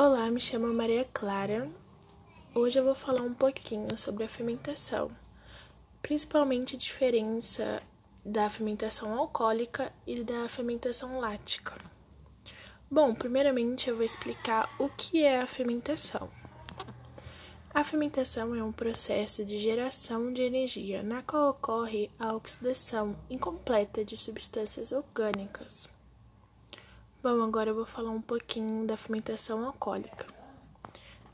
Olá, me chamo Maria Clara. Hoje eu vou falar um pouquinho sobre a fermentação, principalmente a diferença da fermentação alcoólica e da fermentação lática. Bom, primeiramente eu vou explicar o que é a fermentação. A fermentação é um processo de geração de energia na qual ocorre a oxidação incompleta de substâncias orgânicas. Bom, agora eu vou falar um pouquinho da fermentação alcoólica.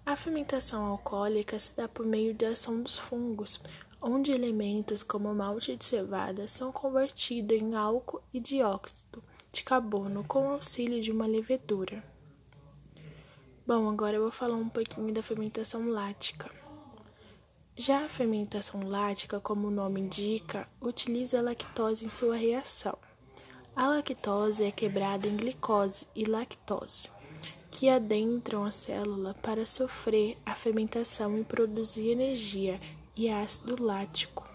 A fermentação alcoólica se dá por meio da ação dos fungos, onde elementos como malte de cevada são convertidos em álcool e dióxido de carbono com auxílio de uma levedura. Bom, agora eu vou falar um pouquinho da fermentação lática. Já a fermentação lática, como o nome indica, utiliza a lactose em sua reação. A lactose é quebrada em glicose e lactose, que adentram a célula para sofrer a fermentação e produzir energia e ácido lático.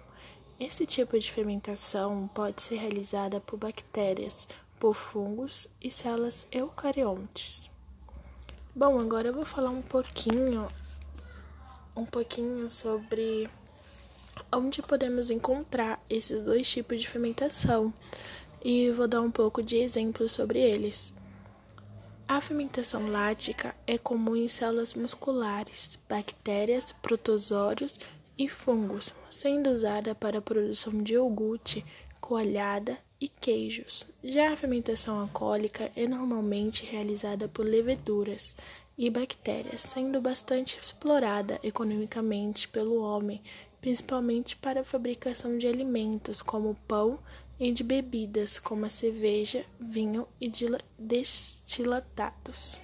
Esse tipo de fermentação pode ser realizada por bactérias, por fungos e células eucariontes. Bom, agora eu vou falar um pouquinho um pouquinho sobre onde podemos encontrar esses dois tipos de fermentação e vou dar um pouco de exemplos sobre eles. A fermentação lática é comum em células musculares, bactérias, protozoários e fungos, sendo usada para a produção de iogurte, coalhada e queijos. Já a fermentação alcoólica é normalmente realizada por leveduras e bactérias, sendo bastante explorada economicamente pelo homem, principalmente para a fabricação de alimentos como pão e de bebidas como a cerveja, vinho e destilatados.